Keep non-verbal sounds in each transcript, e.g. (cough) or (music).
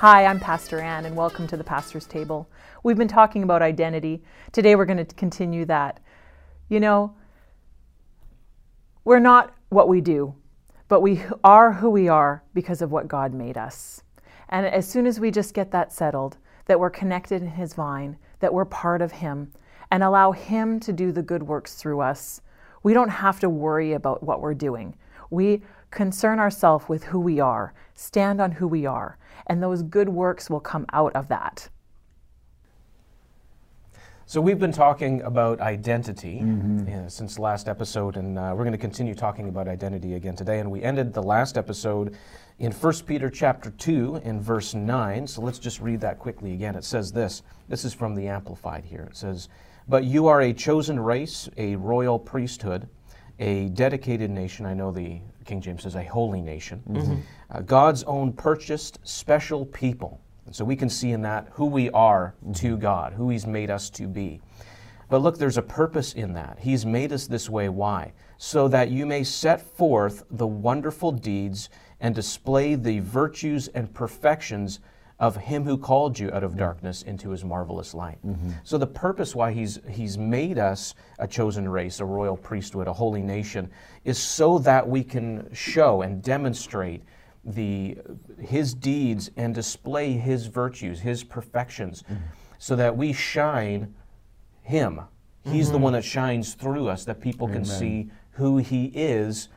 Hi, I'm Pastor Ann, and welcome to the Pastor's Table. We've been talking about identity. Today we're going to continue that. You know, we're not what we do, but we are who we are because of what God made us. And as soon as we just get that settled, that we're connected in His vine, that we're part of Him, and allow Him to do the good works through us, we don't have to worry about what we're doing. We concern ourselves with who we are, stand on who we are, and those good works will come out of that. So we've been talking about identity Mm-hmm. uh, since the last episode, and uh, we're going to continue talking about identity again today. And we ended the last episode in 1 Peter chapter 2 in verse 9. So let's just read that quickly again. It says this. This is from the Amplified here. It says, "But you are a chosen race, a royal priesthood, a dedicated nation." I know the King James says a holy nation. Uh, God's own purchased special people. And so we can see in that who we are to God, who He's made us to be. But look, there's a purpose in that. He's made us this way. Why? So that you may set forth the wonderful deeds and display the virtues and perfections of him who called you out of darkness into his marvelous light. Mm-hmm. So the purpose why he's he's made us a chosen race, a royal priesthood, a holy nation is so that we can show and demonstrate the his deeds and display his virtues, his perfections mm-hmm. so that we shine him. He's the mm-hmm. one that shines through us that people can see who he is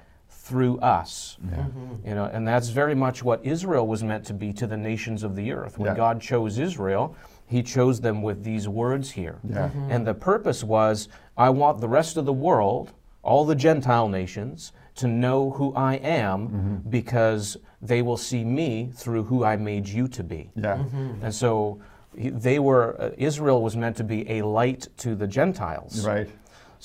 through us. Mm-hmm. You know, and that's very much what Israel was meant to be to the nations of the earth. When Yeah. God chose Israel, he chose them with these words here. Yeah. Mm-hmm. And the purpose was I want the rest of the world, all the Gentile nations, to know who I am mm-hmm. because they will see me through who I made you to be. Yeah. And so they were uh, Israel was meant to be a light to the Gentiles. Right.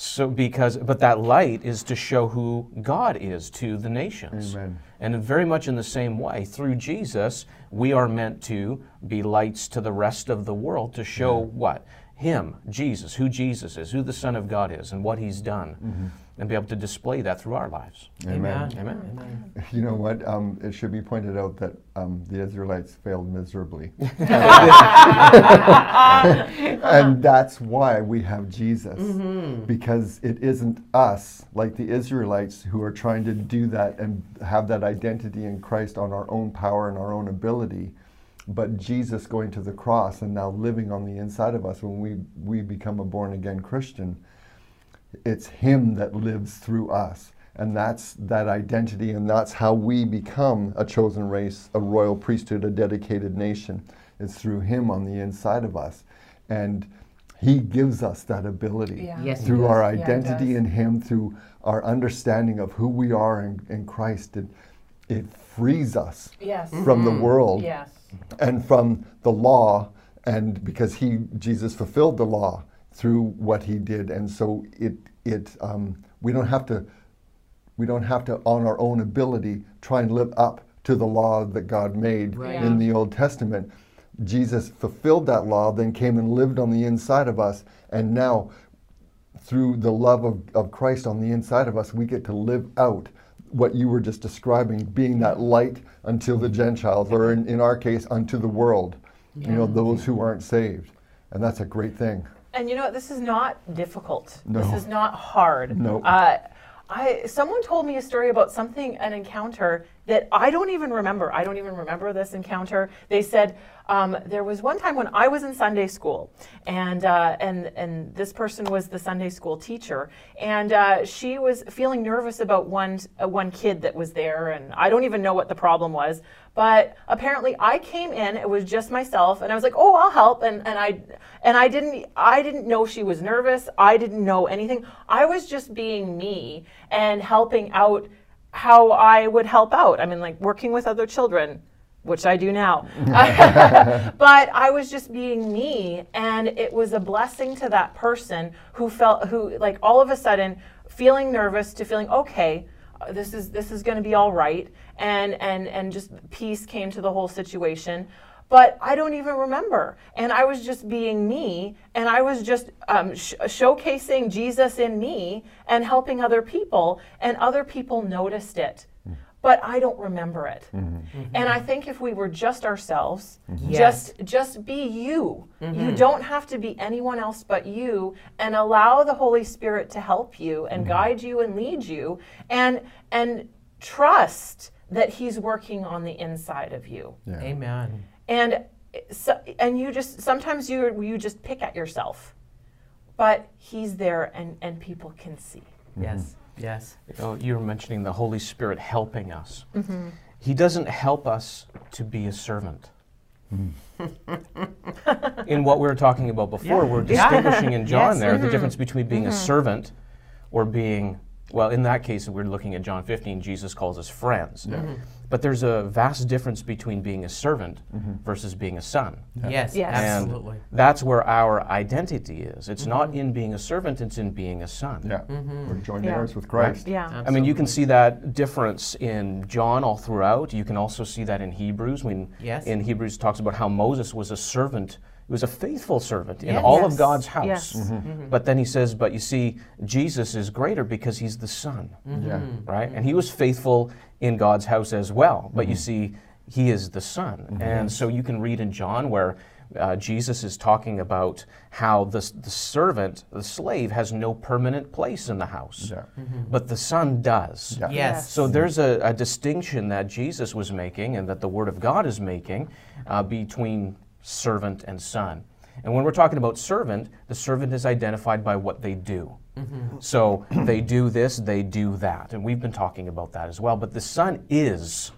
So because but that light is to show who God is to the nations. Amen. And very much in the same way, through Jesus, we are meant to be lights to the rest of the world to show what? Him, Jesus, who Jesus is, who the Son of God is, and what He's done, Mm-hmm. And be able to display that through our lives. Amen. Amen. (laughs) You know what? Um, it should be pointed out that um, the Israelites failed miserably. (laughs) (laughs) and that's why we have Jesus. Because it isn't us, like the Israelites, who are trying to do that and have that identity in Christ on our own power and our own ability. But Jesus going to the cross and now living on the inside of us when we, we become a born again Christian it's him that lives through us and that's that identity and that's how we become a chosen race a royal priesthood a dedicated nation it's through him on the inside of us and he gives us that ability Yeah. Yes, through our identity does. in him through our understanding of who we are in, in christ it, it frees us Yes. from the world Yes. and from the law and because he jesus fulfilled the law through what he did and so it it um, we don't have to we don't have to on our own ability try and live up to the law that god made Right. Yeah. in the old testament jesus fulfilled that law then came and lived on the inside of us and now through the love of, of Christ on the inside of us, we get to live out what you were just describing, being that light until the Gentiles, or in, in our case, unto the world, you know, those who aren't saved. And that's a great thing. And you know what? This is not difficult. No. This is not hard. No. Uh, I someone told me a story about something an encounter that I don't even remember. I don't even remember this encounter. They said um, there was one time when I was in Sunday school, and uh, and and this person was the Sunday school teacher, and uh, she was feeling nervous about one uh, one kid that was there, and I don't even know what the problem was. But apparently, I came in. It was just myself, and I was like, "Oh, I'll help." And and I and I didn't I didn't know she was nervous. I didn't know anything. I was just being me and helping out how I would help out. I mean, like working with other children, which I do now. (laughs) but I was just being me, and it was a blessing to that person who felt who like all of a sudden feeling nervous to feeling okay. This is this is going to be all right, and and and just peace came to the whole situation but I don't even remember. And I was just being me, and I was just um, sh- showcasing Jesus in me and helping other people, and other people noticed it. But I don't remember it. Mm-hmm. mm-hmm. And I think if we were just ourselves, mm-hmm. Yes. just just be you. You mm-hmm. don't have to be anyone else but you and allow the Holy Spirit to help you and guide you and lead you and and trust that he's working on the inside of you. Yeah. Amen. And so, and you just sometimes you you just pick at yourself. But he's there and and people can see. Yes. Yes. Oh, you were mentioning the Holy Spirit helping us. Mm-hmm. He doesn't help us to be a servant. in what we were talking about before, Yeah. we're Yeah. distinguishing in (laughs) John Yes. there Mm-hmm. the difference between being a servant or being, well, in that case, we're looking at John 15, Jesus calls us friends. Mm-hmm. But there's a vast difference between being a servant mm-hmm. versus being a son. Yes. Yes. And Absolutely. that's where our identity is. It's not mm-hmm. in being a servant, it's in being a son. Yeah. We're joint Yeah. heirs with Christ. Yeah. I mean, you can see that difference in John all throughout. You can also see that in Hebrews when Yes. in Hebrews talks about how Moses was a servant, he was a faithful servant in Yes. all of God's house. Yes. Mm-hmm. But then he says, but you see, Jesus is greater because he's the son, Yeah. right? And he was faithful in God's house as well. But you Mm-hmm. see, he is the son. And so you can read in John where uh, Jesus is talking about how the, the servant, the slave, has no permanent place in the house, Yeah. but the son does. Yeah. Yes. So there's a, a distinction that Jesus was making and that the Word of God is making uh, between servant and son. And when we're talking about servant, the servant is identified by what they do. Mm-hmm. So they do this, they do that. And we've been talking about that as well. But the son is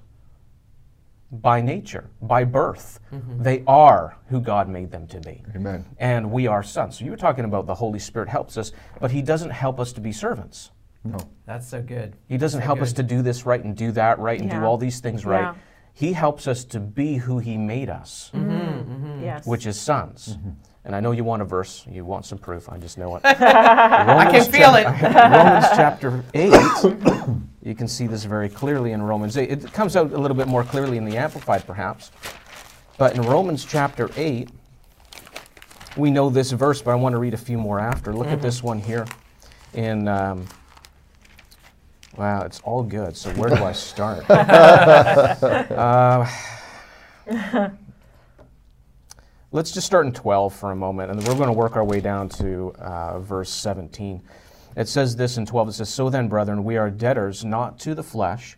by nature, by birth. Mm-hmm. They are who God made them to be. Amen. And we are sons. So you were talking about the Holy Spirit helps us, but He doesn't help us to be servants. No. That's so good. He doesn't So help us to do this right and do that right and do all these things right. Yeah. He helps us to be who He made us, mm-hmm, mm-hmm. Yes. which is sons. Mm-hmm. And I know you want a verse, you want some proof, I just know it. (laughs) I can feel it. (laughs) Romans chapter 8, you can see this very clearly in Romans 8. It comes out a little bit more clearly in the Amplified, perhaps. But in Romans chapter 8, we know this verse, but I want to read a few more after. Look at this one here in. Um, wow, it's all good. So where do I start? (laughs) uh, let's just start in 12 for a moment, and we're going to work our way down to uh, verse 17. It says this in 12. It says, So then, brethren, we are debtors not to the flesh,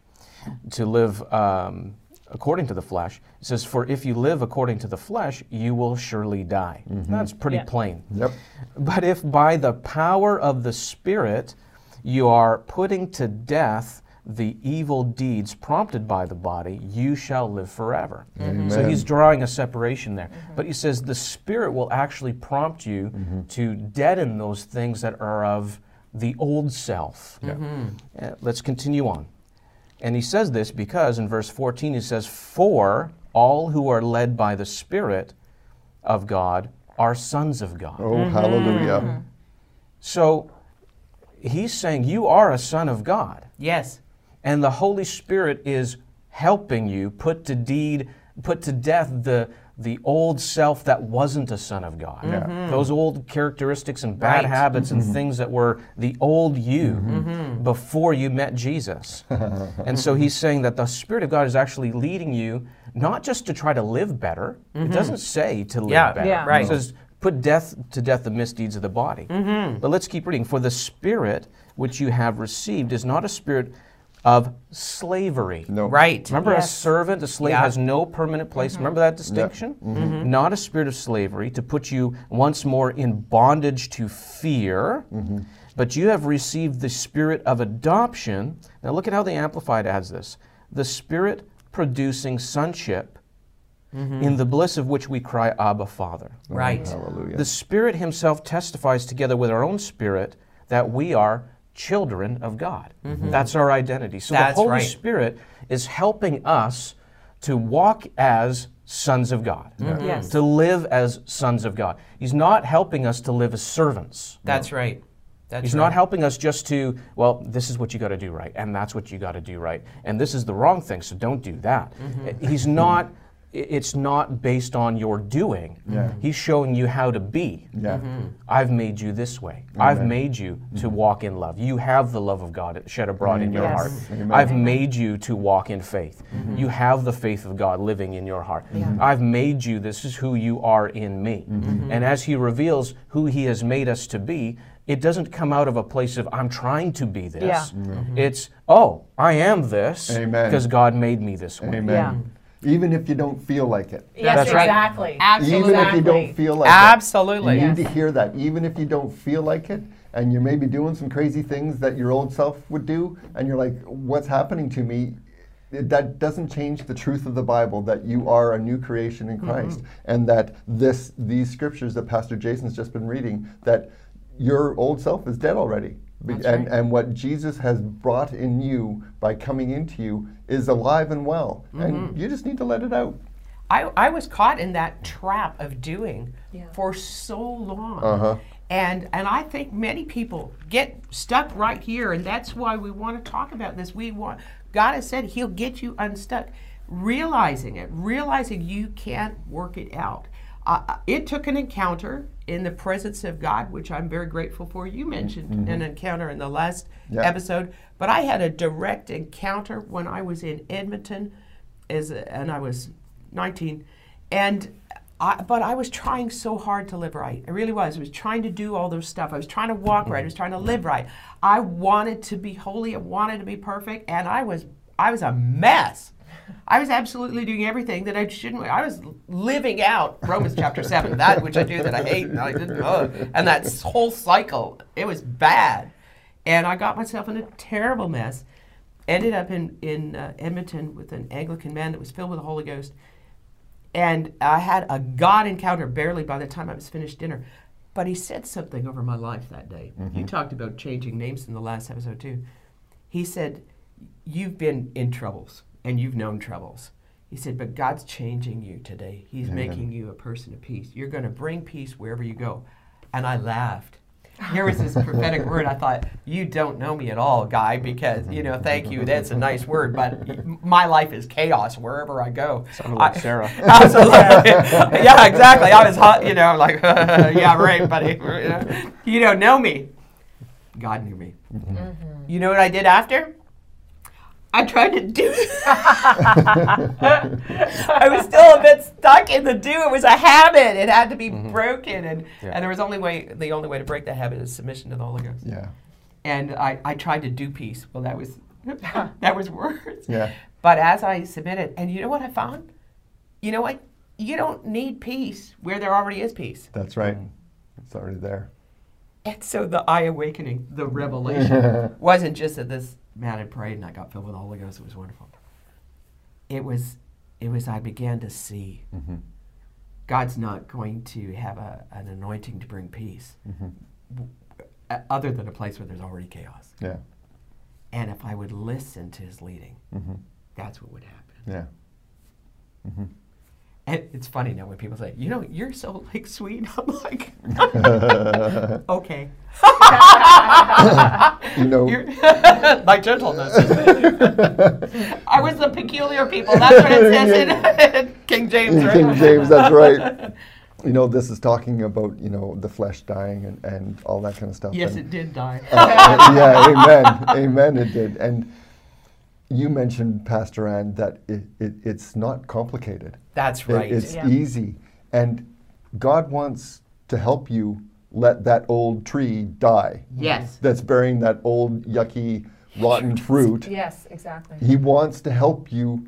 to live um, according to the flesh. It says, For if you live according to the flesh, you will surely die. That's pretty Yeah. plain. Yep. But if by the power of the Spirit you are putting to death the evil deeds prompted by the body, you shall live forever. So he's drawing a separation there. But he says the Spirit will actually prompt you to deaden those things that are of the old self. Uh, let's continue on. And he says this because in verse 14 he says, For all who are led by the Spirit of God are sons of God. Oh, hallelujah. So he's saying you are a son of God, Yes. and the Holy Spirit is helping you put to deed, put to death the the old self that wasn't a son of God. Mm-hmm. Those old characteristics and bad Right. habits and mm-hmm. things that were the old you mm-hmm. before you met Jesus. (laughs) and so he's saying that the Spirit of God is actually leading you not just to try to live better. It doesn't say to live Yeah, better. Yeah. right. It says put death to death the misdeeds of the body. Mm-hmm. But let's keep reading. For the spirit which you have received is not a spirit of slavery. No. Right. Remember, a servant, a slave Yeah. has no permanent place. Mm-hmm. Remember that distinction? Mm-hmm. Not a spirit of slavery to put you once more in bondage to fear, but you have received the spirit of adoption. Now, look at how the Amplified adds this the spirit producing sonship, in the bliss of which we cry, Abba, Father. Right. Hallelujah. The Spirit Himself testifies together with our own spirit that we are children of God. That's our identity. So That's the Holy right. Spirit is helping us to walk as sons of God, Yes. to live as sons of God. He's not helping us to live as servants. That's right. That's He's right. not helping us just to, well, this is what you got to do right, and that's what you got to do right, and this is the wrong thing, so don't do that. Mm-hmm. He's not i- it's not based on your doing. Yeah. Mm-hmm. He's showing you how to be. Yeah. Mm-hmm. I've made you this way. I've made you to mm-hmm. walk in love. You have the love of God shed abroad in your Yes. heart. Amen. I've made you to walk in faith. You have the faith of God living in your heart. I've made you, this is who you are in me. And as He reveals who He has made us to be, it doesn't come out of a place of, I'm trying to be this. Yeah. It's, oh, I am this because God made me this way. Amen. Yeah. Even if you don't feel like it. Yes, That's right. exactly. Absolutely. Even if you don't feel like Absolutely. it. Absolutely. You Yes. need to hear that. Even if you don't feel like it, and you may be doing some crazy things that your old self would do, and you're like, what's happening to me? It- that doesn't change the truth of the Bible that you are a new creation in mm-hmm. Christ, and that this these scriptures that Pastor Jason's just been reading that your old self is dead already. Be- That's and, right. and what Jesus has brought in you by coming into you is alive and well. And you just need to let it out. I, I was caught in that trap of doing Yeah. for so long. Uh-huh. And and I think many people get stuck right here, and that's why we want to talk about this. We want God has said He'll get you unstuck. Realizing it, realizing you can't work it out. Uh, it took an encounter in the presence of God, which I'm very grateful for. You mentioned mm-hmm. an encounter in the last Yeah. episode, but I had a direct encounter when I was in Edmonton, as a, and I was 19, and I, but I was trying so hard to live right. I really was. I was trying to do all those stuff. I was trying to walk right. I was trying to live right. I wanted to be holy. I wanted to be perfect, and I was I was a mess. I was absolutely doing everything that I shouldn't. I was living out Romans chapter seven, that which I do that I hate, and I didn't, and that whole cycle. It was bad, and I got myself in a terrible mess. Ended up in in uh, Edmonton with an Anglican man that was filled with the Holy Ghost, and I had a God encounter barely by the time I was finished dinner. But he said something over my life that day. You talked about changing names in the last episode too. He said, "You've been in troubles." And you've known troubles. He said, but God's changing you today. He's making you a person of peace. You're going to bring peace wherever you go. And I laughed. Here was this prophetic word. I thought, you don't know me at all, guy, because, you know, thank you. That's a nice word, but my life is chaos wherever I go. Sounded like I- Sarah. (laughs) Absolutely. (laughs) yeah, exactly. I was hot, you know, I'm like, (laughs) yeah, right, buddy. You don't know me. God knew me. Mm-hmm. Mm-hmm. You know what I did after? I tried to do. (laughs) I was still a bit stuck in the do. It was a habit. It had to be mm-hmm. broken, and Yeah. and there was only way. The only way to break that habit is submission to the Holy Ghost. Yeah. And I, I tried to do peace. Well, that was (laughs) that was worse. Yeah. But as I submitted, and you know what I found? You know what? You don't need peace where there already is peace. That's right. Mm. It's already there. And so the eye awakening, the revelation, (laughs) wasn't just that this man had prayed and I got filled with the Holy Ghost. It was wonderful. It was, it was I began to see God's not going to have a, an anointing to bring peace, w- uh, other than a place where there's already chaos. Yeah. And if I would listen to His leading, Mm-hmm. that's what would happen. Yeah. And it's funny now when people say, you know, you're so like sweet. (laughs) I'm like, (laughs) okay. (laughs) You know, You're my gentleness. I was the peculiar people. That's what it says in King James. right? King James, that's right. You know, this is talking about, you know, the flesh dying and, and all that kind of stuff. Yes, and, it did die. uh, yeah, amen. Amen, it did. And you mentioned, Pastor Ann, that it, it, it's not complicated. That's It- right. it's Yeah. easy. And God wants to help you let that old tree die yes. that's bearing that old, yucky, rotten fruit. Yes, exactly. He wants to help you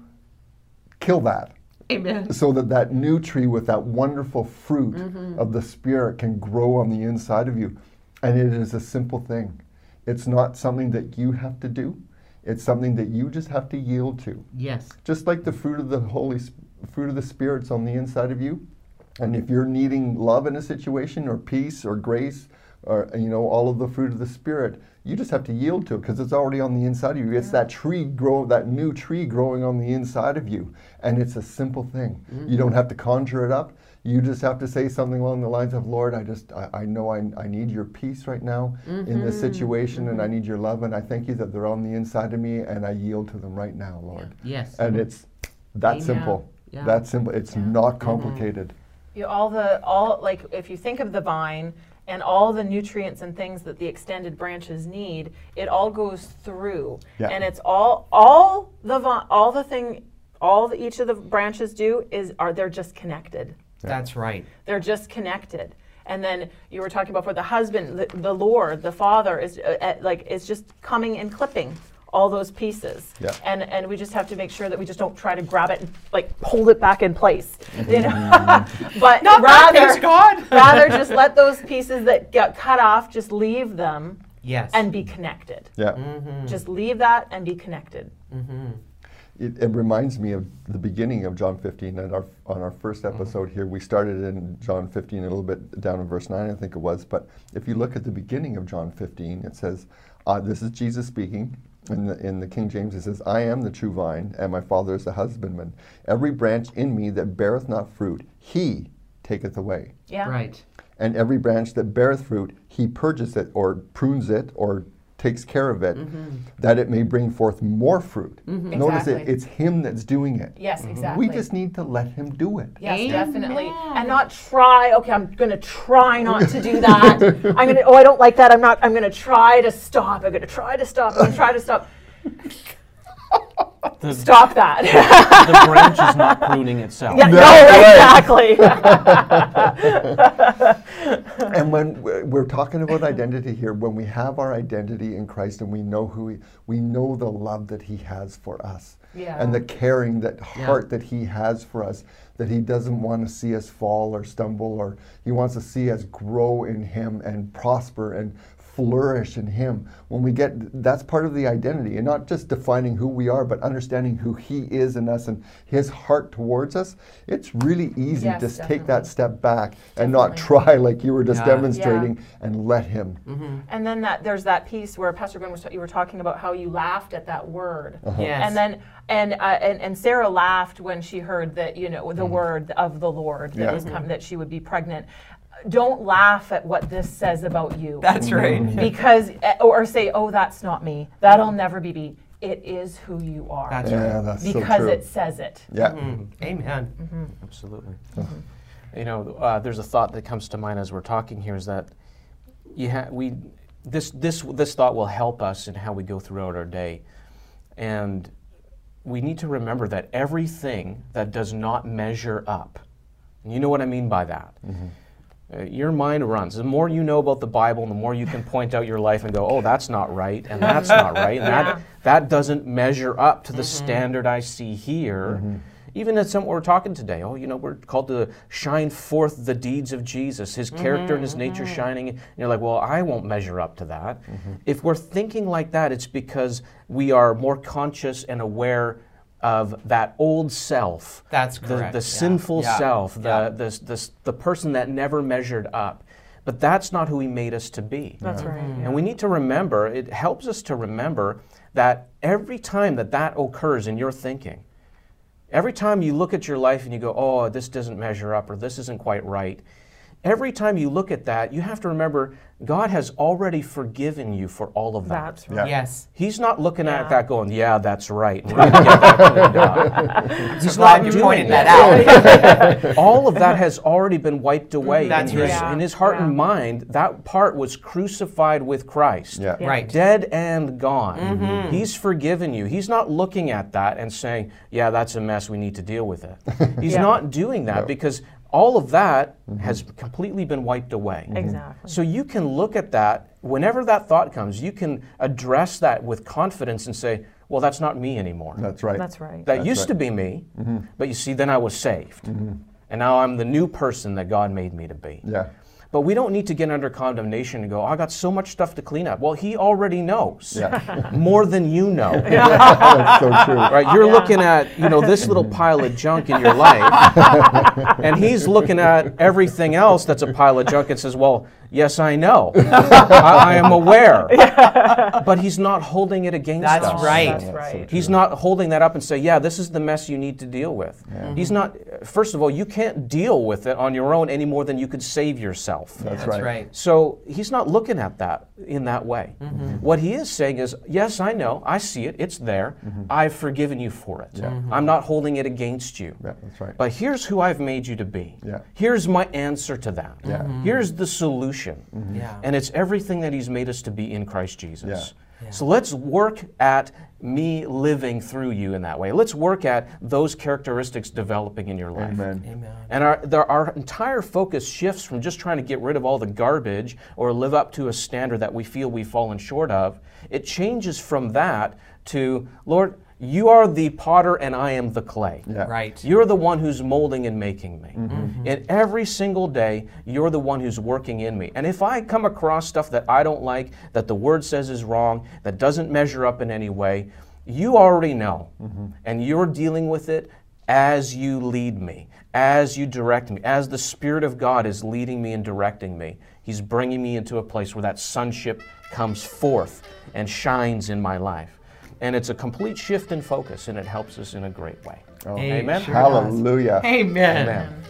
kill that Amen. so that that new tree with that wonderful fruit Mm-hmm. of the Spirit can grow on the inside of you. And it is a simple thing. It's not something that you have to do. It's something that you just have to yield to. Yes. Just like the fruit of the Holy fruit of the Spirit's on the inside of you. And if you're needing love in a situation or peace or grace or you know all of the fruit of the Spirit, you just have to yield to it because it's already on the inside of you. It's that tree grow that new tree growing on the inside of you. And it's a simple thing. Mm-hmm. You don't have to conjure it up. You just have to say something along the lines of, Lord, I just, I, I know I, I need your peace right now in this mm-hmm. situation, and I mm-hmm. need your love, and I thank you that they're on the inside of me, and I yield to them right now, Lord. Yes. And it's that Amen. simple. Yeah. That simple. It's not complicated. You, all the all like if you think of the vine and all the nutrients and things that the extended branches need, it all goes through, Yeah. and it's all all the all the thing all the, each of the branches do is are they're just connected. That's right. They're just connected. And then you were talking about for the husband, the, the Lord, the Father is uh, uh, like is just coming and clipping all those pieces. Yeah. And and we just have to make sure that we just don't try to grab it and like hold it back in place. You know. (laughs) but Not rather God. (laughs) rather just let those pieces that get cut off just leave them Yes. and be connected. Yeah. Mm-hmm. Just leave that and be connected. It, it reminds me of the beginning of John 15. And our, on our first episode here, we started in John 15, a little bit down in verse 9, I think it was. But if you look at the beginning of John 15, it says, uh, This is Jesus speaking. In the, in the King James, it says, I am the true vine, and my Father is the husbandman. Every branch in me that beareth not fruit, he taketh away. Yeah. right. And every branch that beareth fruit, he purges it, or prunes it, or takes care of it, mm-hmm. that it may bring forth more fruit. Mm-hmm. Notice it, it's him that's doing it. Yes, mm-hmm. exactly. We just need to let him do it. Yes, Amen. definitely. And not try, okay, I'm going to try not to do that. (laughs) I'm going to, oh, I don't like that. I'm not, I'm going to try to stop. I'm going to try to stop. I'm going to try to stop. (laughs) The, Stop that. the branch is not pruning itself. yeah, no, That's exactly. (laughs) And when we're we're talking about identity here, when we have our identity in Christ and we know who he, we know the love that he has for us. Yeah. And the caring that heart that he has for us, that he doesn't want to see us fall or stumble or he wants to see us grow in him and prosper and flourish in him when we get that's part of the identity and not just defining who we are but understanding who he is in us and his heart towards us it's really easy Yes, to s- take that step back and not try like you were just Yeah. demonstrating and let him mm-hmm. and then that there's that piece where Pastor Glenn was, you were talking about how you laughed at that word. Uh-huh. Yes. And then and, uh, and and Sarah laughed when she heard that you know the mm-hmm. word of the Lord that Yeah. was com- mm-hmm. that she would be pregnant. Don't laugh at what this says about you. That's right. (laughs) because eh, or say, "Oh, that's not me. That'll never be me." It is who you are That's yeah right. that's so because true it says it. yeah Mm, Amen. Absolutely. You know, uh, there's a thought that comes to mind as we're talking here is that you ha- we this this this thought will help us in how we go throughout our day, and we need to remember that everything that does not measure up, and you know what I mean by that. Uh, your mind runs. The more you know about the Bible, the more you can point out your life and go, "Oh, that's not right, and that's not right, and Yeah. that that doesn't measure up to the mm-hmm. standard I see here." Mm-hmm. Even at some we're talking today, oh, you know, we're called to shine forth the deeds of Jesus, His mm-hmm, character and His nature shining. And you're like, well, I won't measure up to that. If we're thinking like that, it's because we are more conscious and aware of that old self. That's the, correct, the yeah. sinful Yeah, self, the, yeah. the, the, the person that never measured up. But that's not who He made us to be. That's right. Mm-hmm. And we need to remember, it helps us to remember that every time that that occurs in your thinking, every time you look at your life and you go, oh, this doesn't measure up or this isn't quite right, every time you look at that, you have to remember God has already forgiven you for all of that. That's right. Yeah. Yes. He's not looking Yeah. at that going, yeah, that's right. We're going (laughs) to get that cleaned up. He's glad not you doing pointed that. that out. (laughs) All of that has already been wiped mm-hmm. away That's in, his, right. in his heart Yeah. and mind. That part was crucified with Christ. yeah Yeah. Right. Dead and gone. Mm-hmm. He's forgiven you. He's not looking at that and saying, Yeah, that's a mess. We need to deal with it. (laughs) He's Yeah. not doing that because all of that mm-hmm. has completely been wiped away. Mm-hmm. Exactly. So you can look at that, whenever that thought comes, you can address that with confidence and say, Well, that's not me anymore. that's right That's right. That That's used right. to be me, mm-hmm. but you see, then I was saved. And now I'm the new person that God made me to be. yeah But we don't need to get under condemnation and go, oh, I got so much stuff to clean up. Well, He already knows yeah (laughs) more than you know. (laughs) that's so true Right? You're looking at, you know, this little pile of junk in your life, (laughs) and he's looking at everything else that's a pile of junk and says, Well, yes, I know. I, I am aware. But he's not holding it against That's us. right. That's That's right. He's not holding that up and say, "Yeah, this is the mess you need to deal with." He's not. First of all, you can't deal with it on your own any more than you could save yourself. Himself. That's, That's right. right. So he's not looking at that in that way. Mm-hmm. What he is saying is, yes, I know, I see it, it's there. I've forgiven you for it. I'm not holding it against you. Yeah, that's right. But here's who I've made you to be. Yeah. Here's my answer to that. Yeah. Mhm. Here's the solution. Yeah. And it's everything that he's made us to be in Christ Jesus. Yeah. So let's work at me living through you in that way. Let's work at those characteristics developing in your life. Amen. Amen. And our, there, our entire focus shifts from just trying to get rid of all the garbage or live up to a standard that we feel we've fallen short of. It changes from that to, Lord, you are the potter and I am the clay. Yeah. Right. You're the one who's molding and making me. Mm-hmm. And every single day, you're the one who's working in me. And if I come across stuff that I don't like, that the word says is wrong, that doesn't measure up in any way, you already know. Mm-hmm. And you're dealing with it as you lead me, as you direct me, as the Spirit of God is leading me and directing me. He's bringing me into a place where that sonship comes forth and shines in my life. And it's a complete shift in focus, and it helps us in a great way. Oh. Amen. Sure does. Hallelujah. Amen. Amen.